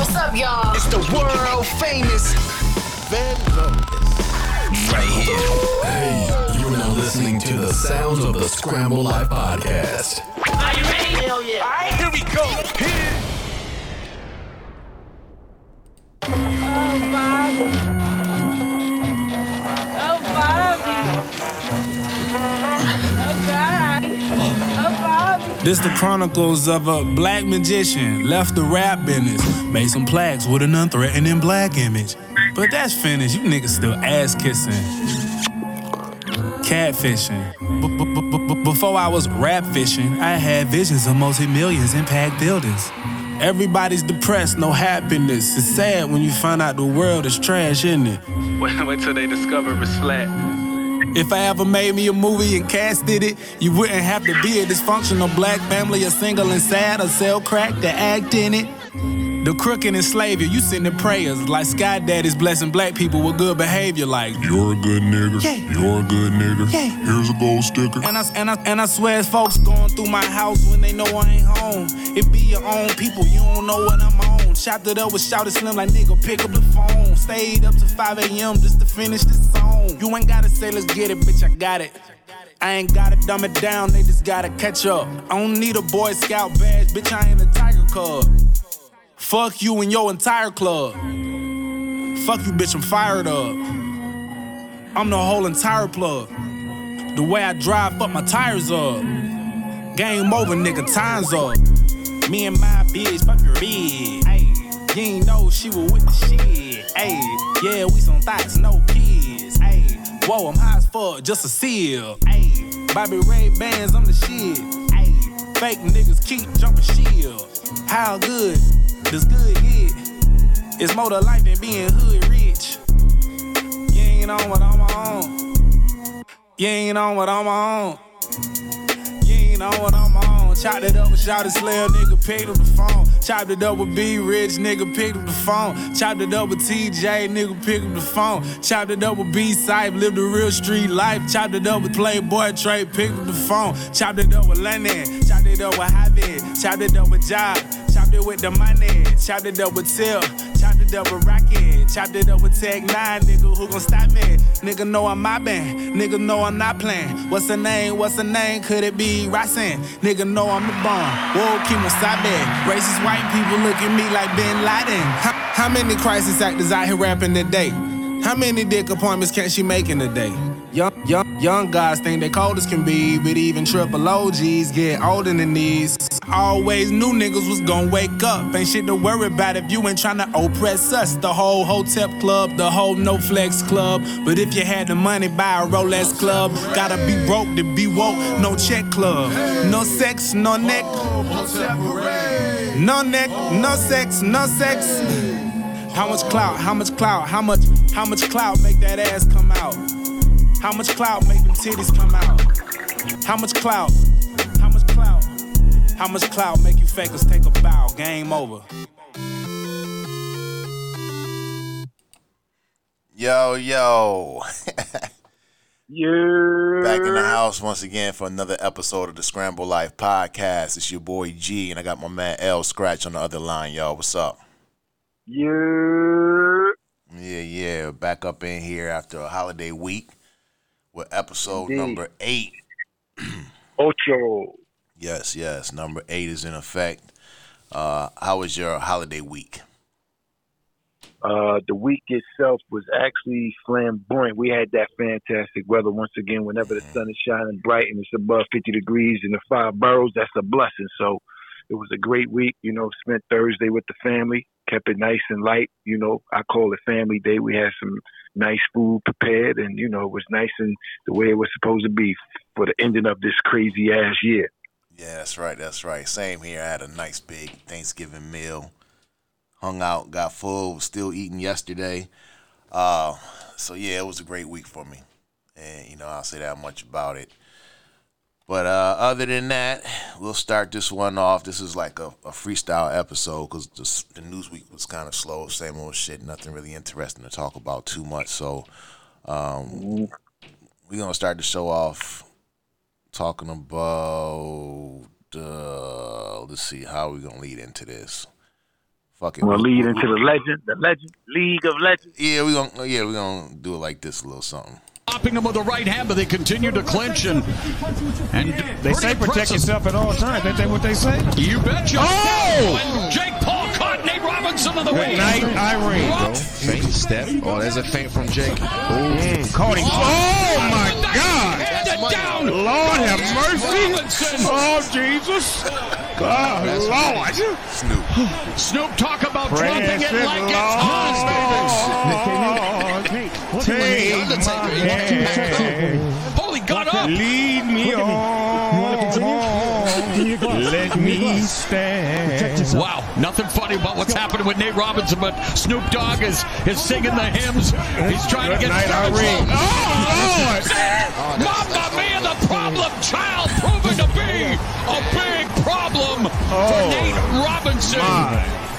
What's up, y'all? It's the world famous Van Lopez. Right here. Hey, you're now listening to the sounds of the Scramble Life Podcast. Are you ready? Hell yeah. All right, here we go. Here. Oh, Bobby. Oh, This the chronicles of a black magician left the rap business, made some plaques with an unthreatening black image. But that's finished. You niggas still ass kissing, catfishing. Before I was rap fishing, I had visions of multi millions in packed buildings. Everybody's depressed, no happiness. It's sad when you find out the world is trash, isn't it? Wait, wait till they discover it's flat. If I ever made me a movie and cast did it, you wouldn't have to be a dysfunctional black family, or single and sad, or sell crack to act in it. The crook and enslave you, you sending prayers like Sky Daddy's blessing black people with good behavior, like You're a good nigga. Yeah. You're a good nigga. Yeah. Here's a gold sticker. And I, and, I, and I swear it's folks going through my house when they know I ain't home. It be your own people, you don't know what I'm on. Chopped it up with shouted slim like nigga, pick up the phone. Stayed up to 5 a.m. just to finish this song. You ain't gotta say let's get it, bitch, I got it. I ain't gotta dumb it down, they just gotta catch up. I don't need a Boy Scout badge, bitch, I ain't a Tiger Cub. Fuck you and your entire club. Fuck you, bitch, I'm fired up. I'm the whole entire plug. The way I drive, fuck my tires up. Game over, nigga, time's up. Me and my bitch, fuck your bitch. Ayy, you ain't know she was with the shit. Ayy, yeah, we some thoughts, no kids. Ayy, whoa, I'm high as fuck, just a seal. Ayy, Bobby Ray bands, I'm the shit. Fake niggas keep jumping shield. How good does good get? It's more to life than being hood rich. You ain't on what I'm on. You ain't on what I'm on. You ain't on what I'm on. Chopped it up with shouted slayer, nigga, picked up the phone. Chopped it up with B Rich, nigga, picked up the phone. Chopped it up with TJ, nigga, picked up the phone. Chopped it up with B Side, lived a real street life. Chopped it up with Playboy Trey, picked up the phone. Chopped it up with Lennon, chopped it up with Javi, chopped it up with Job, chopped it with the money, chopped it up with Till, chopped it up with Rocket, chopped it up with Tech Nine, nigga, who gon' stop me? Nigga know I'm mobbing, nigga know I'm not playing. What's the name? What's the name? Could it be Rasen? Nigga know I'm the bomb. Whoa, Kimosabe. Racist white people look at me like Bin Laden. How, how many crisis actors out here rapping today? How many dick appointments can she make in a day? Young, young, young guys think they cold as can be, but even triple OGs get older than these. Always knew niggas was gon' wake up. Ain't shit to worry about if you ain't tryna oppress us. The whole Hotep Club, the whole No Flex Club. But if you had the money, buy a Rolex Club. Gotta be broke to be woke. No check club, no sex, no neck. No neck, no sex, no sex. How much clout? How much clout? How much? How much clout make that ass come out? How much clout make them titties come out? How much clout? How much clout? How much clout make you fakers take a bow? Game over. Yo, yo. Yeah. Back in the house once again for another episode of the Scramble Life Podcast. It's your boy G, and I got my man Al Skratch on the other line, y'all. What's up? Yeah. Yeah, yeah. Back up in here after a holiday week with episode Indeed. number eight. Ocho. Yes, yes. Number eight is in effect. Uh, how was your holiday week? Uh, the week itself was actually flamboyant. We had that fantastic weather once again. Whenever the sun is shining bright and it's above 50 degrees in the five boroughs, that's a blessing. So it was a great week. You know, spent Thursday with the family, kept it nice and light. You know, I call it family day. We had some nice food prepared, and you know, it was nice and the way it was supposed to be for the ending of this crazy ass year. Yeah, that's right. That's right. Same here. I had a nice big Thanksgiving meal. Hung out, got full, was still eating yesterday. Uh, so yeah, it was a great week for me. And you know, I'll say that much about it. But uh, other than that, we'll start this one off. This is like a, a freestyle episode because the, the news week was kind of slow, same old shit, nothing really interesting to talk about too much. So um, we're gonna start the show off talking about uh, let's see how we gonna lead into this. Fuck it. We'll lead into the legend, the legend, League of Legends. Yeah, we gonna yeah we gonna do it like this a little something. Popping him with the right hand, but they continue to clinch and and They say protect yourself at all times. Ain't that what they say? You betcha. Oh! And Jake Paul caught Nate Robinson on the way. Good night, Irene. Faint step. Oh, there's a faint from Jake. Mm, caught him. Oh my God! Handed down. Lord have mercy. Robinson. Oh Jesus. Oh Lord. Snoop. Snoop talk about dropping it like it's hot. Lord. Take my hand. Holy got up. Lead me on. Let me stand. Wow, nothing funny about what's happening with Nate Robinson, but Snoop Dogg is, is singing the hymns. He's trying to get night, Irene. Oh Lord. Mamma Mia, the problem child proving to be a big problem for Oh, Nate Robinson. My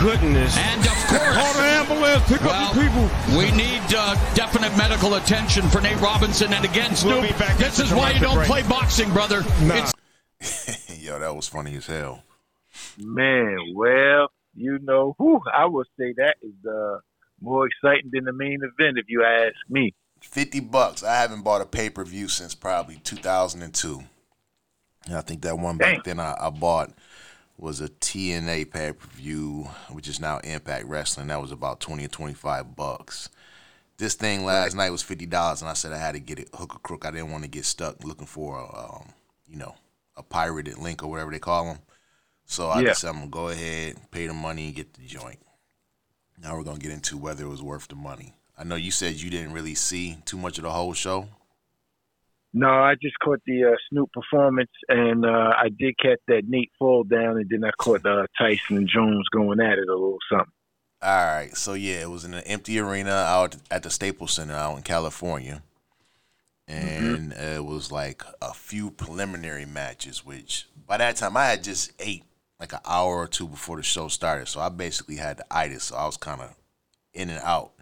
goodness. And of Call course, the ambulance. Pick well, up the people. we need uh, definite medical attention for Nate Robinson. And again, We'll be back this is why you don't break. play boxing, brother. Nah. It's Yo, that was funny as hell. Man, well, you know, whew, I would say that is uh, more exciting than the main event, if you ask me. Fifty bucks. I haven't bought a pay per view since probably 2002. And I think that one back then I, I bought was a TNA pay per view, which is now Impact Wrestling. That was about 20 or 25 bucks. This thing last night was fifty dollars, and I said I had to get it hook or crook. I didn't want to get stuck looking for, a, um, you know, a pirated link or whatever they call them. So I Yeah. just said I'm gonna go ahead, pay the money, and get the joint. Now we're gonna get into whether it was worth the money. I know you said you didn't really see too much of the whole show. No, I just caught the uh, Snoop performance, and uh, I did catch that Nate fall down, and then I caught uh, Tyson and Jones going at it a little something. All right, so yeah, it was in an empty arena out at the Staples Center out in California, and it was like a few preliminary matches. Which by that time I had just ate like an hour or two before the show started, so I basically had the itis. So I was kind of in and out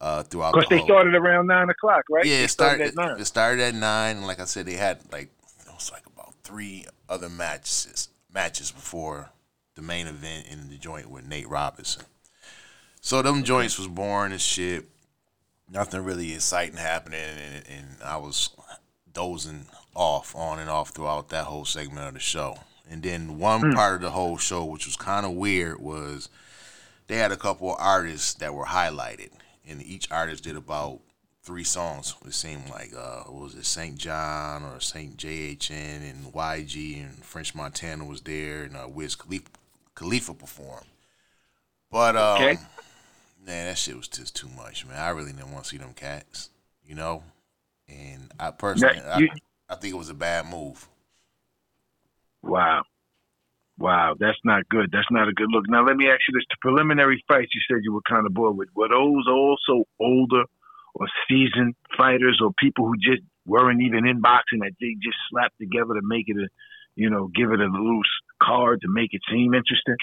uh, throughout. Of course, the they whole- started around nine o'clock, right? Yeah, it started. at nine. It started at nine, and like I said, they had like it was like about three other matches matches before the main event in the joint with Nate Robinson. So them joints was boring as shit. Nothing really exciting happening, and, and I was dozing off on and off throughout that whole segment of the show. And then one part of the whole show, which was kind of weird, was they had a couple of artists that were highlighted, and each artist did about three songs. It seemed like uh, what was it Saint John or Saint JHN and YG and French Montana was there, and uh, Wiz Khalifa, Khalifa performed. But um, Okay. man, that shit was just too much, man. I really didn't want to see them cats, you know. And I personally, Now, you- I, I think it was a bad move. Wow. Wow, that's not good. That's not a good look. Now, let me ask you this. The preliminary fights you said you were kind of bored with, were those also older or seasoned fighters or people who just weren't even in boxing that they just slapped together to make it a, you know, give it a loose card to make it seem interesting?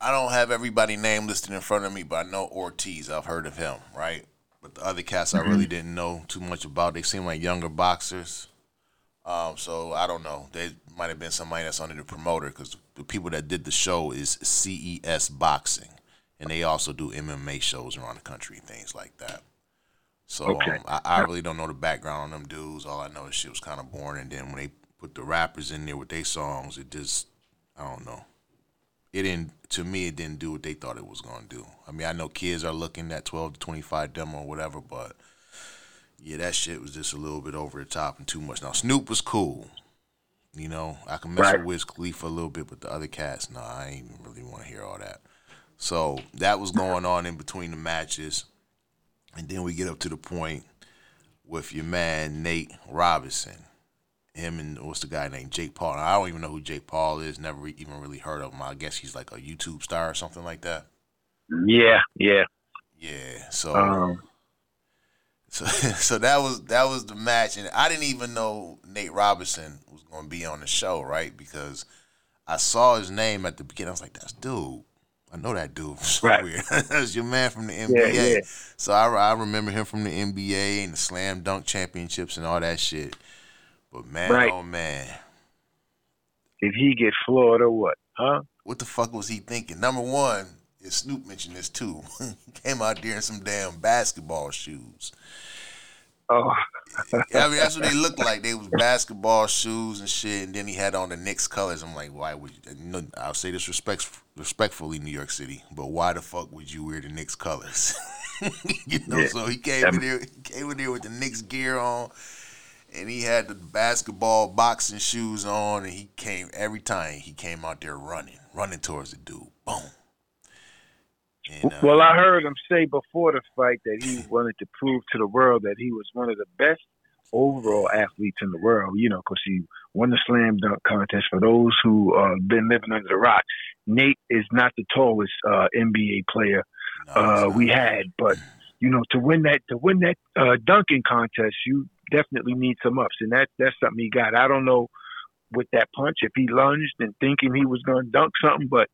I don't have everybody name listed in front of me, but I know Ortiz. I've heard of him, right? But the other cats I mm-hmm. really didn't know too much about. They seem like younger boxers. Um, so I don't know. They might have been somebody that's under the promoter because the people that did the show is CES Boxing, and they also do MMA shows around the country, things like that. So Okay. um, I, I really don't know the background on them dudes. All I know is shit was kind of boring. And then when they put the rappers in there with their songs, it just I don't know it didn't to me it didn't do what they thought it was going to do i mean i know kids are looking at 12 to 25 demo or whatever but yeah that shit was just a little bit over the top and too much now snoop was cool you know i can mess Right. with wiz khalifa a little bit but the other cats no i ain't even really want to hear all that so that was going on in between the matches and then we get up to the point with your man nate robinson him and what's the guy named Jake Paul. I don't even know who Jake Paul is. Never even really heard of him. I guess he's like a YouTube star or something like that. Yeah, yeah. Yeah. So Um, so so that was that was the match, and I didn't even know Nate Robinson was going to be on the show, right? Because I saw his name at the beginning. I was like, "That's dude." I know that dude. So Right. weird. That's your man from the NBA. Yeah, yeah. So I, I remember him from the NBA and the slam dunk championships and all that shit. But man, Right. oh man, did he get floored or what? Huh? what the fuck was he thinking? Number one, Snoop mentioned this too. he came out there in some damn basketball shoes. Oh, I mean, that's what they looked like. They was basketball shoes and shit. And then he had on the Knicks colors. I'm like, why would you? no, I'll say this respect, respectfully, New York City, but why the fuck would you wear the Knicks colors? you know, Yeah. so he came in there, he came in there with the Knicks gear on, and he had the basketball boxing shoes on, and he came every time he came out there running, running towards the dude. Boom. And, uh, well, I heard him say before the fight that he wanted to prove to the world that he was one of the best overall athletes in the world. You know, because he won the slam dunk contest. For those who uh, been living under the rock, Nate is not the tallest uh, NBA player no, uh, we had, but you know, to win that to win that uh, dunking contest, you definitely need some ups, and that that's something he got. I don't know with that punch if he lunged and thinking he was going to dunk something, but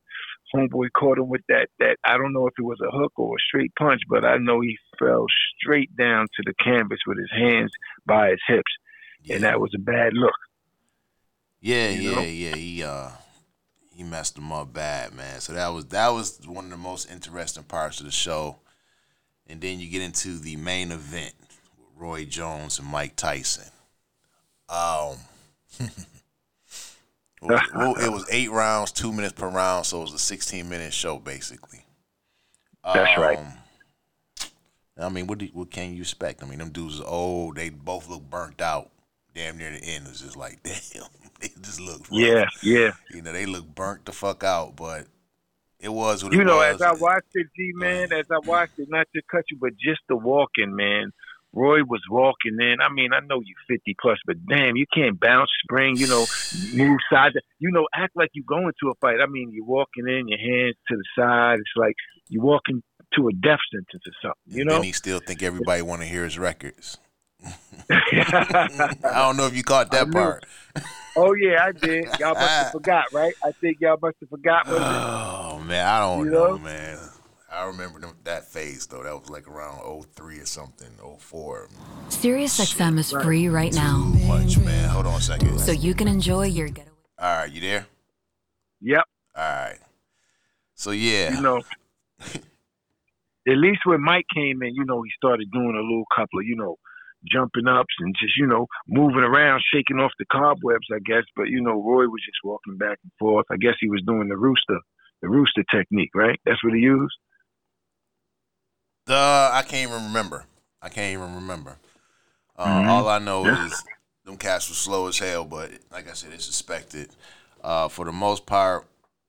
homeboy caught him with that that I don't know if it was a hook or a straight punch, but I know he fell straight down to the canvas with his hands by his hips, Yeah. and that was a bad look. Yeah, you yeah, know? yeah. He uh he messed him up bad, man. So that was that was one of the most interesting parts of the show. And then you get into the main event with Roy Jones and Mike Tyson. Um well, well, it was eight rounds, two minutes per round, so it was a sixteen minute show basically. That's right. Um, I mean, what do, what can you expect? I mean, them dudes are old. They both look burnt out. Damn near the end. It's just like, damn, they just look. rough. Yeah, yeah. You know, they look burnt the fuck out, but it was what You it know, was. as I watched it, G man, as I watched it, not to cut you, but just the walking, man. Roy was walking in. I mean, I know you're fifty plus, but damn, you can't bounce, spring, you know, move side. To, you know, act like you're going to a fight. I mean, you're walking in, your hands to the side. It's like you're walking to a death sentence or something. You know. And he still think everybody want to hear his records. I don't know if you caught that part. oh yeah, I did. Y'all must have forgot, right? I think y'all must have forgot. Oh man, I don't You know, know? man. I remember them, that phase though. That was like around 03 or something, 04. SiriusXM is free right now, Too much, man. Hold on a second. so you can enjoy your getaway. All right, you there? Yep. All right. So yeah, you know, at least when Mike came in, you know, he started doing a little couple of, you know, jumping ups and just, you know, moving around, shaking off the cobwebs, I guess. But, you know, Roy was just walking back and forth. I guess he was doing the rooster, the rooster technique, right? That's what he used. Uh, I can't even remember. I can't even remember. Uh, Mhm. All I know is them cats were slow as hell, but like I said, it's suspected. Uh, for the most part,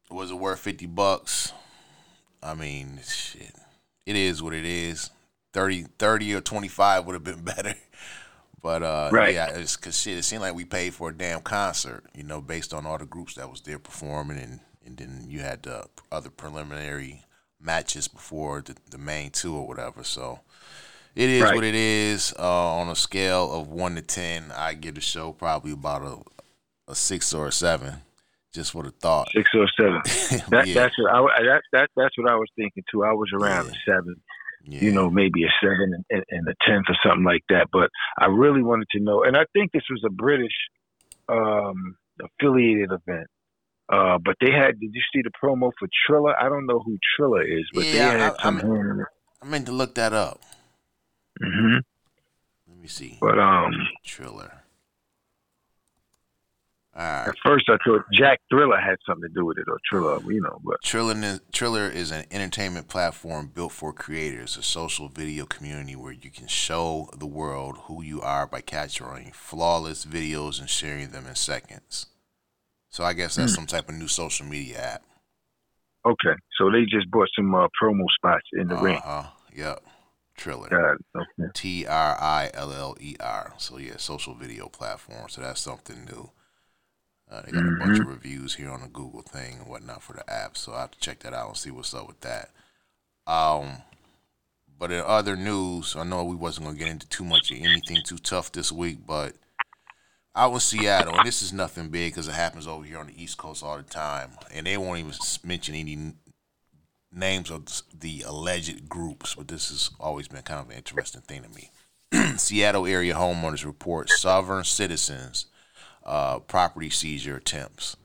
was it worth fifty bucks? I mean, shit, it is what it is. 30, 30 or twenty five would have been better. But uh, Right. yeah, it's cause shit. It seemed like we paid for a damn concert, you know, based on all the groups that was there performing, and and then you had the other preliminary matches before the, the main two or whatever. So it is Right. what it is. Uh, on a scale of one to ten, I give the show probably about a a six or a seven, just for the thought. Six or seven. That, Yeah. That's what I, that, that, that's what I was thinking too. I was around a seven. you know, maybe a seven and, and, and a tenth or something like that. But I really wanted to know, and I think this was a British um, affiliated event. Uh, but they had. Did you see the promo for Triller? I don't know who Triller is, but they Yeah, had I- some I it. I meant to look that up. Mm-hmm. Let me see. But um, Triller. Right. at first I thought Jack Thriller had something to do with it, or Triller, you know. But Triller is, Triller is an entertainment platform built for creators, a social video community where you can show the world who you are by capturing flawless videos and sharing them in seconds. So I guess that's Hmm. some type of new social media app. okay, so they just bought some uh, promo spots in the ring. Uh huh. Yep. Triller. Okay. T R I L L E R. So yeah, social video platform. So that's something new. Uh, they got a bunch of reviews here on the Google thing and whatnot for the app. So I have to check that out and see what's up with that. Um, but in other news, I know we wasn't gonna get into too much of anything too tough this week, but out in Seattle, and this is nothing big because it happens over here on the East Coast all the time, and they won't even mention any names of the alleged groups, but this has always been kind of an interesting thing to me. Seattle area homeowners report sovereign citizens uh, property seizure attempts.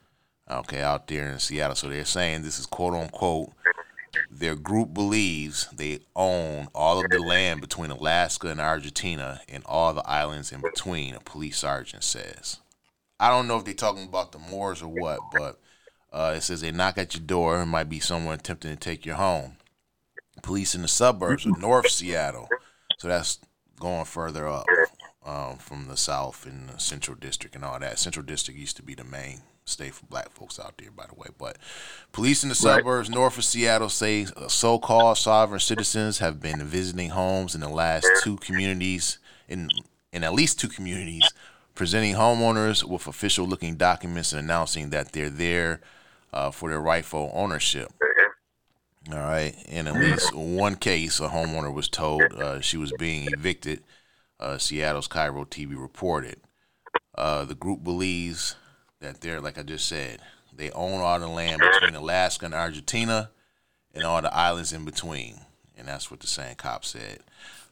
Okay, out there in Seattle, so they're saying this is quote unquote Their group believes they own all of the land between Alaska and Argentina and all the islands in between, a police sergeant says. I don't know if they're talking about the Moors or what, but uh, it says they knock at your door. It might be someone attempting to take your home. Police in the suburbs of North Seattle. So that's going further up um, from the South and the Central District and all that. Central District used to be the main state for black folks out there, by the way. But police in the Right. suburbs north of Seattle say so called sovereign citizens have been visiting homes in the last two communities, in, in at least two communities, presenting homeowners with official looking documents and announcing that they're there uh, for their rightful ownership. All right. In at least one case, a homeowner was told uh, she was being evicted. Uh, Seattle's KIRO TV reported. Uh, the group believes that they're, like I just said, they own all the land between Alaska and Argentina and all the islands in between. And that's what the same cop said.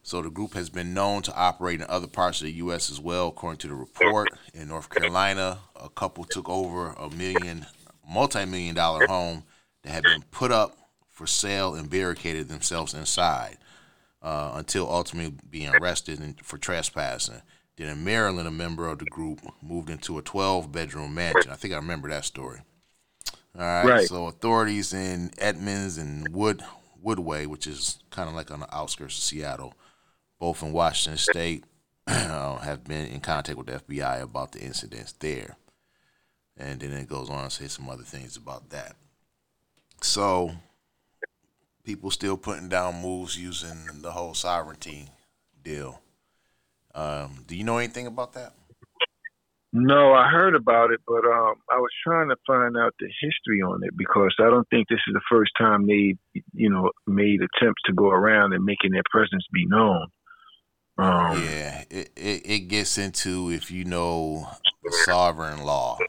So the group has been known to operate in other parts of the U.S. as well, according to the report. In North Carolina, a couple took over a million, multi-million dollar home that had been put up for sale and barricaded themselves inside uh, until ultimately being arrested for trespassing. Then in Maryland, a member of the group moved into a 12-bedroom mansion. I think I remember that story. All right. Right. So authorities in Edmonds and Wood Woodway, which is kind of like on the outskirts of Seattle, both in Washington State, uh, have been in contact with the FBI about the incidents there. And then it goes on to say some other things about that. So people still putting down moves using the whole sovereignty deal. Um, do you know anything about that? No, I heard about it, but um, I was trying to find out the history on it because I don't think this is the first time they, you know, made attempts to go around and making their presence be known. Um, Yeah, it, it, it gets into if you know the sovereign law.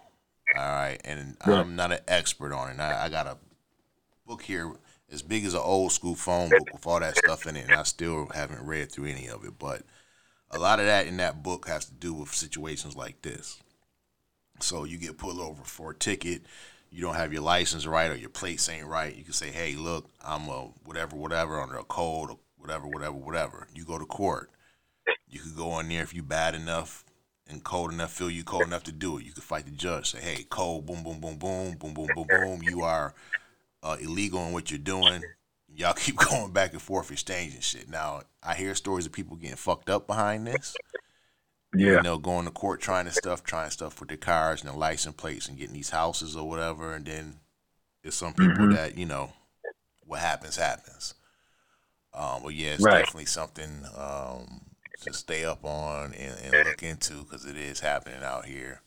All right, and I'm not an expert on it. I, I got a book here as big as an old school phone book with all that stuff in it, and I still haven't read through any of it. But a lot of that in that book has to do with situations like this. So you get pulled over for a ticket, you don't have your license right or your plates ain't right. You can say, "Hey, look, I'm a whatever, whatever under a code, or whatever, whatever, whatever." You go to court. You could go in there if you bad enough and cold enough, feel you cold enough to do it. You could fight the judge. Say, "Hey, cold, boom, boom, boom, boom, boom, boom, boom, boom. You are uh, illegal in what you're doing." Y'all keep going back and forth exchanging shit. Now, I hear stories of people getting fucked up behind this. Yeah. You know, going to court trying to stuff, trying stuff with their cars and their license plates and getting these houses or whatever. And then there's some people Mhm. that, you know, what happens, happens. Um, but yeah, it's Right. definitely something um, to stay up on and, and look into because it is happening out here.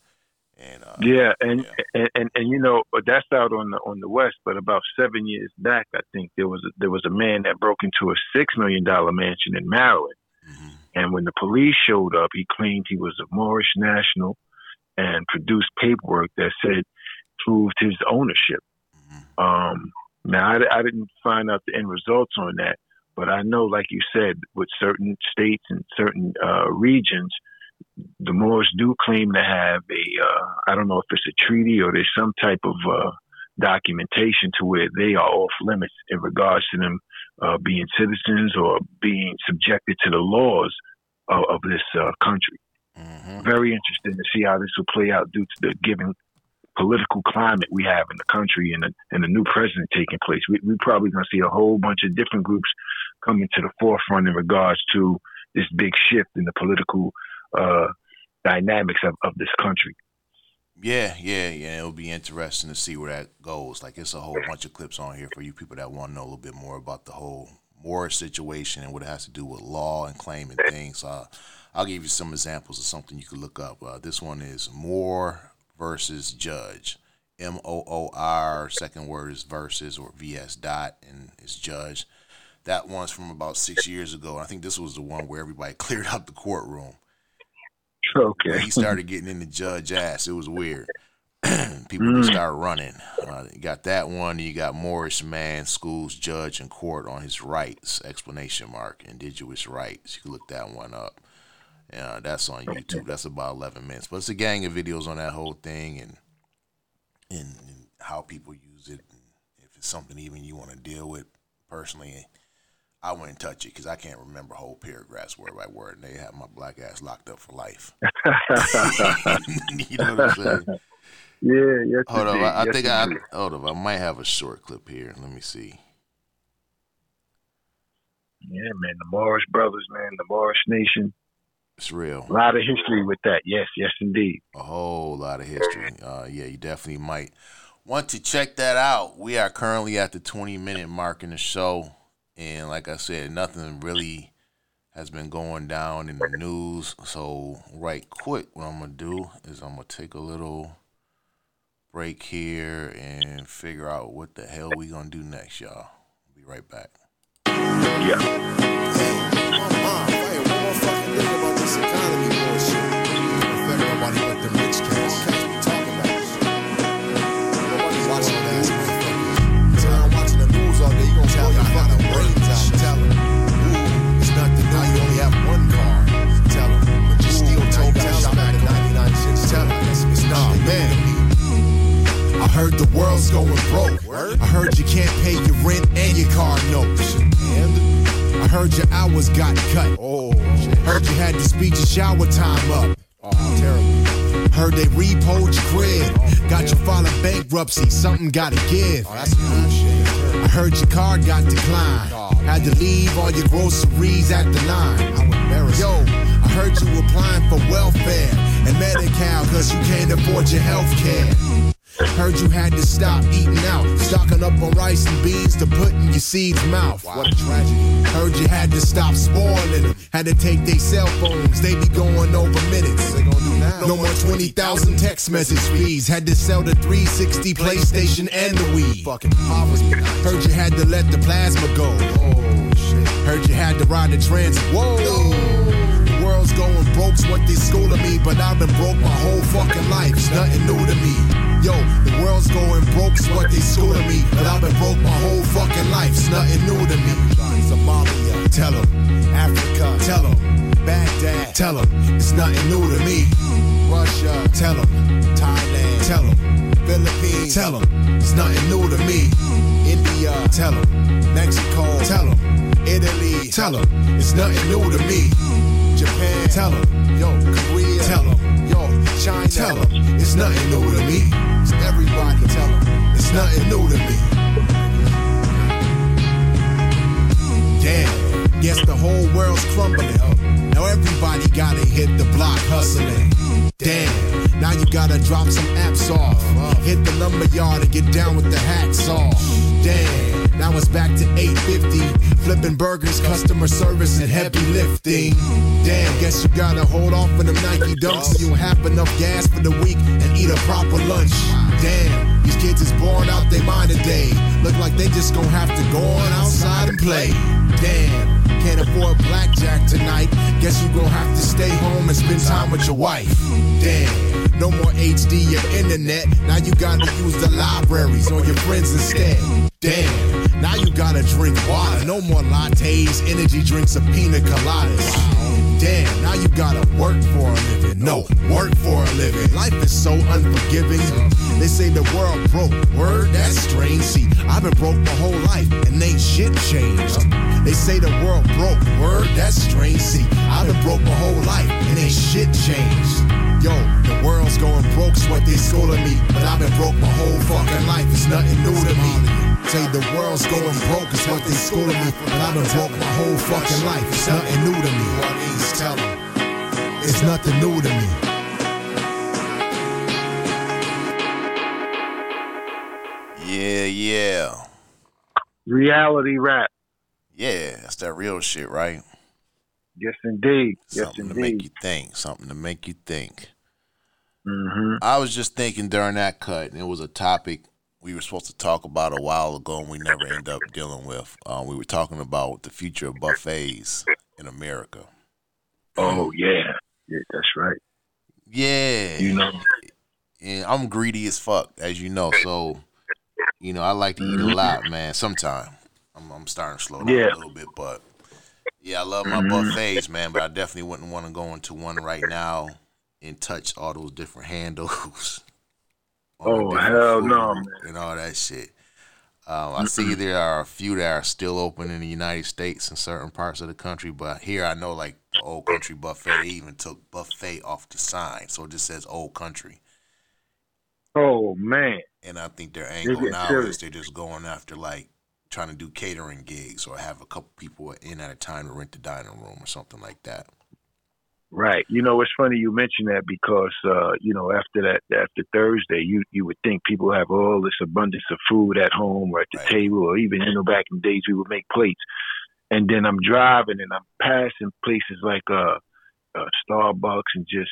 And uh, Yeah, and, and and and you know that's out on the on the west. But about seven years back, I think there was a, there was a man that broke into a six million dollar mansion in Maryland. And when the police showed up, he claimed he was a Moorish national, and produced paperwork that said proved his ownership. Um, now I, I didn't find out the end results on that, but I know, like you said, with certain states and certain uh, regions, the Moors do claim to have a uh, I don't know if it's a treaty or there's some type of uh, documentation to where they are off limits in regards to them uh, being citizens or being subjected to the laws of, of this uh, country. Very interesting to see how this will play out due to the given political climate we have in the country and the, and the new president taking place. We, we're probably going to see a whole bunch of different groups coming to the forefront in regards to this big shift in the political uh, dynamics of, of this country. Yeah, yeah, yeah. It'll be interesting to see where that goes. Like, it's a whole bunch of clips on here for you people that want to know a little bit more about the whole Moorish situation and what it has to do with law and claiming things. Uh, I'll give you some examples of something you can look up. Uh, this one is Moor versus Judge. M O O R, second word is versus or VS dot, and it's Judge. That one's from about six years ago. I think this was the one where everybody cleared out the courtroom. Okay. He started getting into judge ass. It was weird. People Mm. just started running. Uh, you got that one. You got Moorish man schools judge in court on his rights explanation mark indigenous rights. You can look that one up. Uh, that's on YouTube. That's about eleven minutes. But it's a gang of videos on that whole thing and and, and how people use it. And if it's something even you want to deal with personally, I wouldn't touch it because I can't remember whole paragraphs word by word, and they have my black ass locked up for life. you know what I'm saying? Yeah, yes. Hold on. I, I Yes, think I hold on. I might have a short clip here. Let me see. Yeah, man, the Moorish brothers, man, the Moorish Nation. It's real. A lot of history with that. Yes, yes, indeed. a whole lot of history. Uh, yeah, you definitely might want to check that out. We are currently at the 20 minute mark in the show. And like I said, nothing really has been going down in the news. So, right quick, what I'm going to do is I'm going to take a little break here and figure out what the hell we going to do next, y'all. Be right back. I heard the world's going broke. I heard you can't pay your rent and your car notes. I heard your hours got cut. Oh, heard you had to speed your shower time up. Oh, terrible. Heard they repoed your crib. Got you filing bankruptcy. Something gotta give. I heard your card got declined. Had to leave all your groceries at the line. Yo, I heard you applying for welfare and Medi-Cal cause you can't afford your health care. Heard you had to stop eating out, stocking up on rice and beans to put in your seed's mouth. What a tragedy. Heard you had to stop spoiling them, had to take their cell phones, they be going over minutes. No more 20,000 text message fees, had to sell the 360 PlayStation and the Wii. Fucking poverty. Heard you had to let the plasma go. Oh, shit. Heard you had to ride the transit. Whoa. World's going broke's what they schooling me, but I've been broke my whole fucking life. It's nothing new to me. Yo, the world's going broke's what they schooling me, but I've been broke my whole fucking life. It's nothing new to me. Somalia, tell 'em. Africa, tell tell 'em. Baghdad, tell 'em. It's nothing new to me. Russia, tell 'em. Thailand, tell tell 'em. Philippines, tell 'em. It's nothing new to me. India, tell 'em. Mexico, tell 'em. Italy, tell 'em. It's nothing new to me. Japan, tell 'em. Yo, Korea, tell 'em. Yo, China, tell 'em. It's nothing new to me. It's everybody, tell 'em. It's nothing new to me. Damn, guess the whole world's crumbling. Now everybody gotta hit the block hustling. Damn, now you gotta drop some apps off. Hit the lumber yard and get down with the hacksaw. Damn, now it's back to 850. Flipping burgers, customer service, and heavy lifting. Damn, guess you gotta hold off on them Nike dunks so you have enough gas for the week and eat a proper lunch. Damn, these kids is born out they mind today. Look like they just gonna have to go on outside and play. Damn, can't afford blackjack tonight. Guess you gonna have to stay home and spend time with your wife. Damn, no more HD or internet. Now you gotta use the libraries or your friends instead. Damn, now you gotta drink water. No more lattes, energy drinks, or pina coladas. Damn, now you gotta work for a living. No, work for a living. Life is so unforgiving. They say the world broke. Word, that's strange. See, I've been broke my whole life and ain't shit changed. They say the world broke. Word, that's strange. See, I've been broke my whole life and ain't shit changed. Yo, the world's going broke's what they schooling me, but I've been broke my whole fucking life. It's nothing new to me. Say the world's going broke is what they schooling me, but I've been broke my whole fucking life. It's nothing new to me. Tell 'em. It's nothing new to me. Yeah, yeah. Reality rap. Yeah, that's that real shit, right? Yes, indeed. Yes, Something to make you think. Something to make you think. Mm-hmm. I was just thinking during that cut, and it was a topic we were supposed to talk about a while ago, and we never end up dealing with. Uh, we were talking about the future of buffets in America. Oh yeah, yeah, that's right. Yeah, You know. and I'm greedy as fuck, as you know. So, you know, I like to eat a lot, man. Sometime I'm, I'm starting to slow down Yeah. a little bit, but yeah, I love my Mhm. buffets, man. But I definitely wouldn't want to go into one right now and touch all those different handles. Oh hell no, man. and all that shit. Um, I see there are a few that are still open in the United States in certain parts of the country, but here I know like the Old Country Buffet they even took buffet off the sign, so it just says Old Country. Oh man. And I think their They're angle now serious. is they're just going after like trying to do catering gigs or have a couple people in at a time to rent the dining room or something like that. Right. You know, it's funny you mention that because uh, you know, after that after Thursday you you would think people have all this abundance of food at home or at the table or even you know back in the days we would make plates. And then I'm driving and I'm passing places like uh, uh Starbucks and just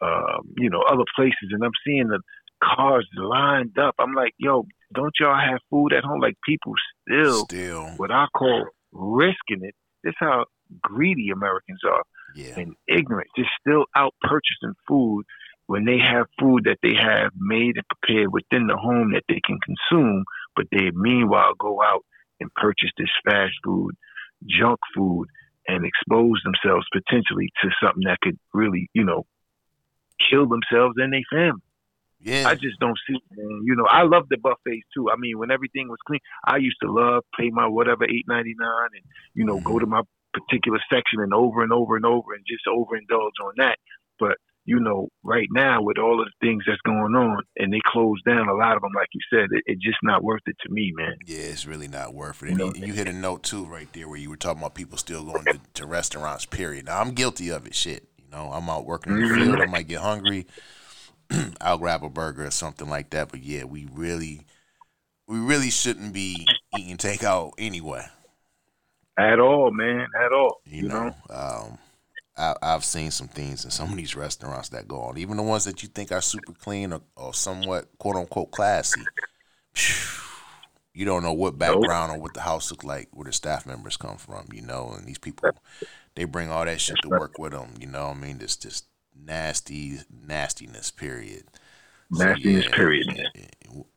um, you know, other places and I'm seeing the cars lined up. I'm like, yo, don't y'all have food at home? Like people still, still what I call risking it. This how greedy Americans are yeah. and ignorant. They're still out purchasing food when they have food that they have made and prepared within the home that they can consume, but they meanwhile go out and purchase this fast food, junk food, and expose themselves potentially to something that could really, you know, kill themselves and their family. Yeah. I just don't see, man. You know, I love the buffets too. I mean, when everything was clean, I used to love pay my whatever eight ninety nine, and you know, go mm-hmm. to my particular section and over and over and over and just overindulge on that. But you know, right now with all of the things that's going on, and they closed down a lot of them, like you said, it, it's just not worth it to me, man. Yeah, it's really not worth it. And you, you hit a note too right there where you were talking about people still going to, to restaurants. Period. Now I'm guilty of it. Shit, you know, I'm out working in the mm-hmm. field. I might get hungry. I'll grab a burger or something like that. But yeah, we really, we really shouldn't be eating takeout anyway. At all, man. At all. You, know, um, I, I've seen some things in some of these restaurants that go on, even the ones that you think are super clean or, or somewhat quote unquote classy. You don't know what background or what the house look like, where the staff members come from, you know, and these people, they bring all that shit to work with them, you know. what I mean, this just nasty nastiness. Period. Nastiness, period.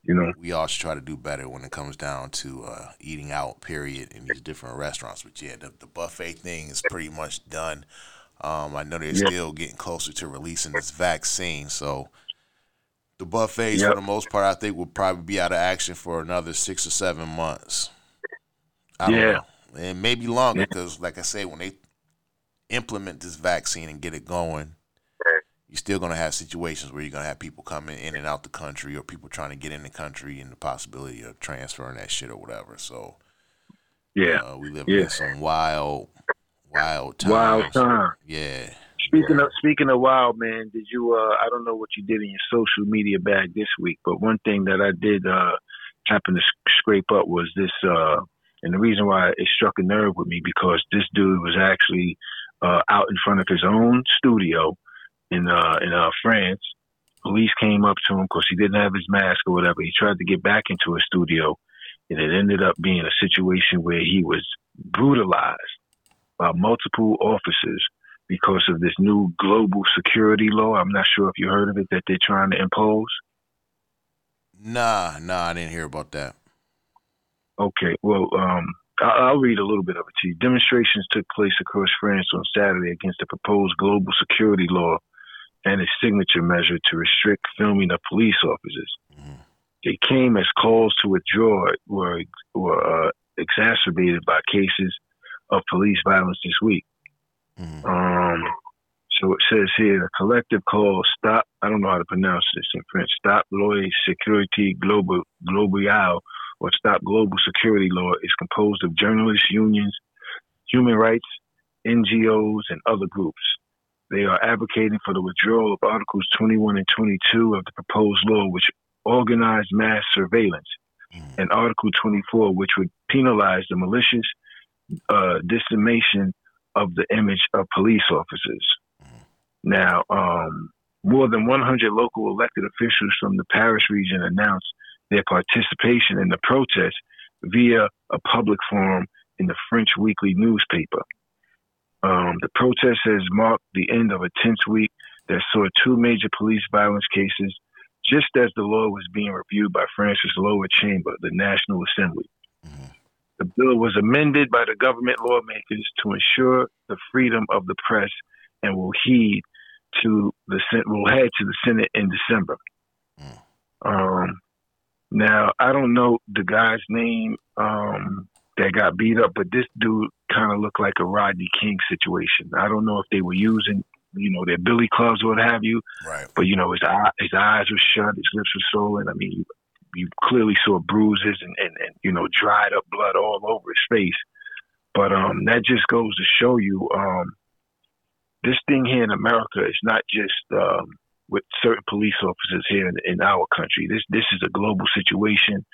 You know, we all should try to do better when it comes down to uh, eating out. Period. In these different restaurants, but yeah, the, the buffet thing is pretty much done. Um, I know they're Yeah. still getting closer to releasing this vaccine, so the buffets, Yep. for the most part, I think will probably be out of action for another six or seven months. I Yeah. know. and maybe longer because, like I say, when they implement this vaccine and get it going, you're still gonna have situations where you're gonna have people coming in and out the country, or people trying to get in the country, and the possibility of transferring that shit or whatever. So, Yeah. uh, we live Yeah. in some wild, wild times. Wild time. Yeah. Speaking of speaking of wild, man, did you? Uh, I don't know what you did in your social media bag this week, but one thing that I did uh, happen to sc- scrape up was this, uh, and the reason why it struck a nerve with me because this dude was actually uh, out in front of his own studio in uh, in uh, France. Police came up to him because he didn't have his mask or whatever. He tried to get back into a studio, and it ended up being a situation where he was brutalized by multiple officers because of this new global security law. I'm not sure if you heard of it that they're trying to impose. Nah, nah, I didn't hear about that. Okay, well, um, I'll read a little bit of it to you. Demonstrations took place across France on Saturday against the proposed global security law and a signature measure to restrict filming of police officers. They came as calls to withdraw were were uh, exacerbated by cases of police violence this week. Um, so it says here a collective call stop. I don't know how to pronounce this in French. Stop Loy Security Global Global or Stop Global Security Law is composed of journalists, unions, human rights, NGOs, and other groups. They are advocating for the withdrawal of Articles 21 and 22 of the proposed law, which organize mass surveillance, and Article 24, which would penalize the malicious uh, dissemination of the image of police officers. Now, um, more than 100 local elected officials from the Paris region announced their participation in the protest via a public forum in the French weekly newspaper. Um, the protest has marked the end of a tense week that saw two major police violence cases just as the law was being reviewed by France's lower chamber, the National Assembly. The bill was amended by the government lawmakers to ensure the freedom of the press and will heed to the will head to the Senate in December. Um, Now I don't know the guy's name um, that got beat up, but this dude kind of looked like a Rodney King situation. I don't know if they were using, you know, their billy clubs or what have you. Right. But you know, his eye, his eyes were shut, his lips were swollen. I mean, you, you clearly saw bruises and, and, and you know dried up blood all over his face. But um, that just goes to show you um, this thing here in America is not just um, with certain police officers here in, in our country. This this is a global situation.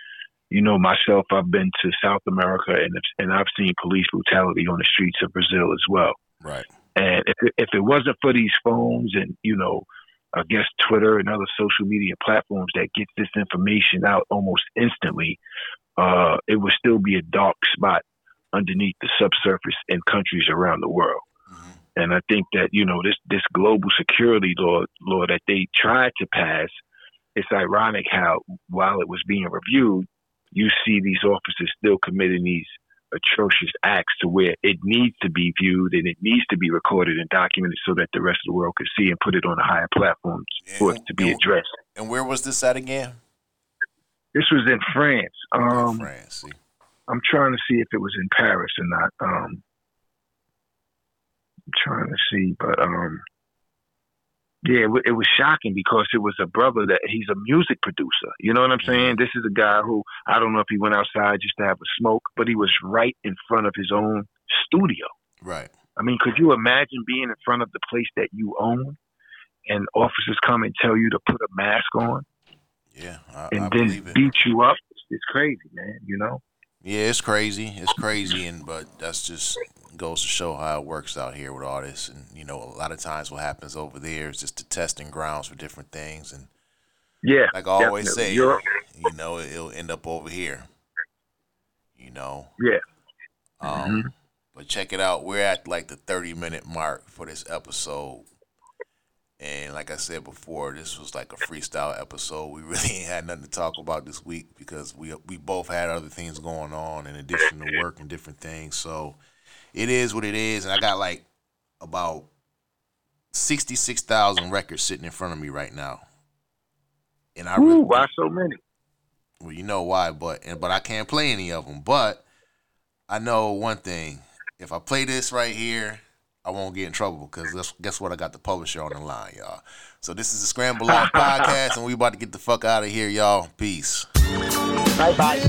You know, myself, I've been to South America and and I've seen police brutality on the streets of Brazil as well. Right. And if it, if it wasn't for these phones and you know, I guess Twitter and other social media platforms that get this information out almost instantly, uh, it would still be a dark spot underneath the subsurface in countries around the world. And I think that you know this this global security law law that they tried to pass. It's ironic how while it was being reviewed, you see these officers still committing these atrocious acts to where it needs to be viewed and it needs to be recorded and documented so that the rest of the world can see and put it on a higher platforms for it to be addressed. And where was this at again? This was in France. Um, France. See. I'm trying to see if it was in Paris or not. Um, I'm trying to see, but um, yeah, it, was shocking because it was a brother that he's a music producer. You know what I'm saying? This is a guy who I don't know if he went outside just to have a smoke, but he was right in front of his own studio. Right. I mean, could you imagine being in front of the place that you own, and officers come and tell you to put a mask on, Yeah. I, and I then believe it. beat you up? It's, it's crazy, man. You know? Yeah, it's crazy. It's crazy, and but that's just goes to show how it works out here with all this. And you know, a lot of times what happens over there is just the testing grounds for different things. And Yeah. like I always definitely. say, Europe. you know, it'll end up over here. You know. Yeah. Um, But check it out. We're at like the 30 minute mark for this episode. And like I said before, this was like a freestyle episode. We really ain't had nothing to talk about this week because we we both had other things going on in addition to work and different things. So it is what it is. And I got like about 66,000 records sitting in front of me right now. And I Ooh, really, why so many? well, you know why, but and but I can't play any of them. But I know one thing: if I play this right here, I won't get in trouble because guess what? I got the publisher on the line, y'all. So this is the Scramble Live podcast, and we about to get the fuck out of here, y'all. Peace. Bye bye.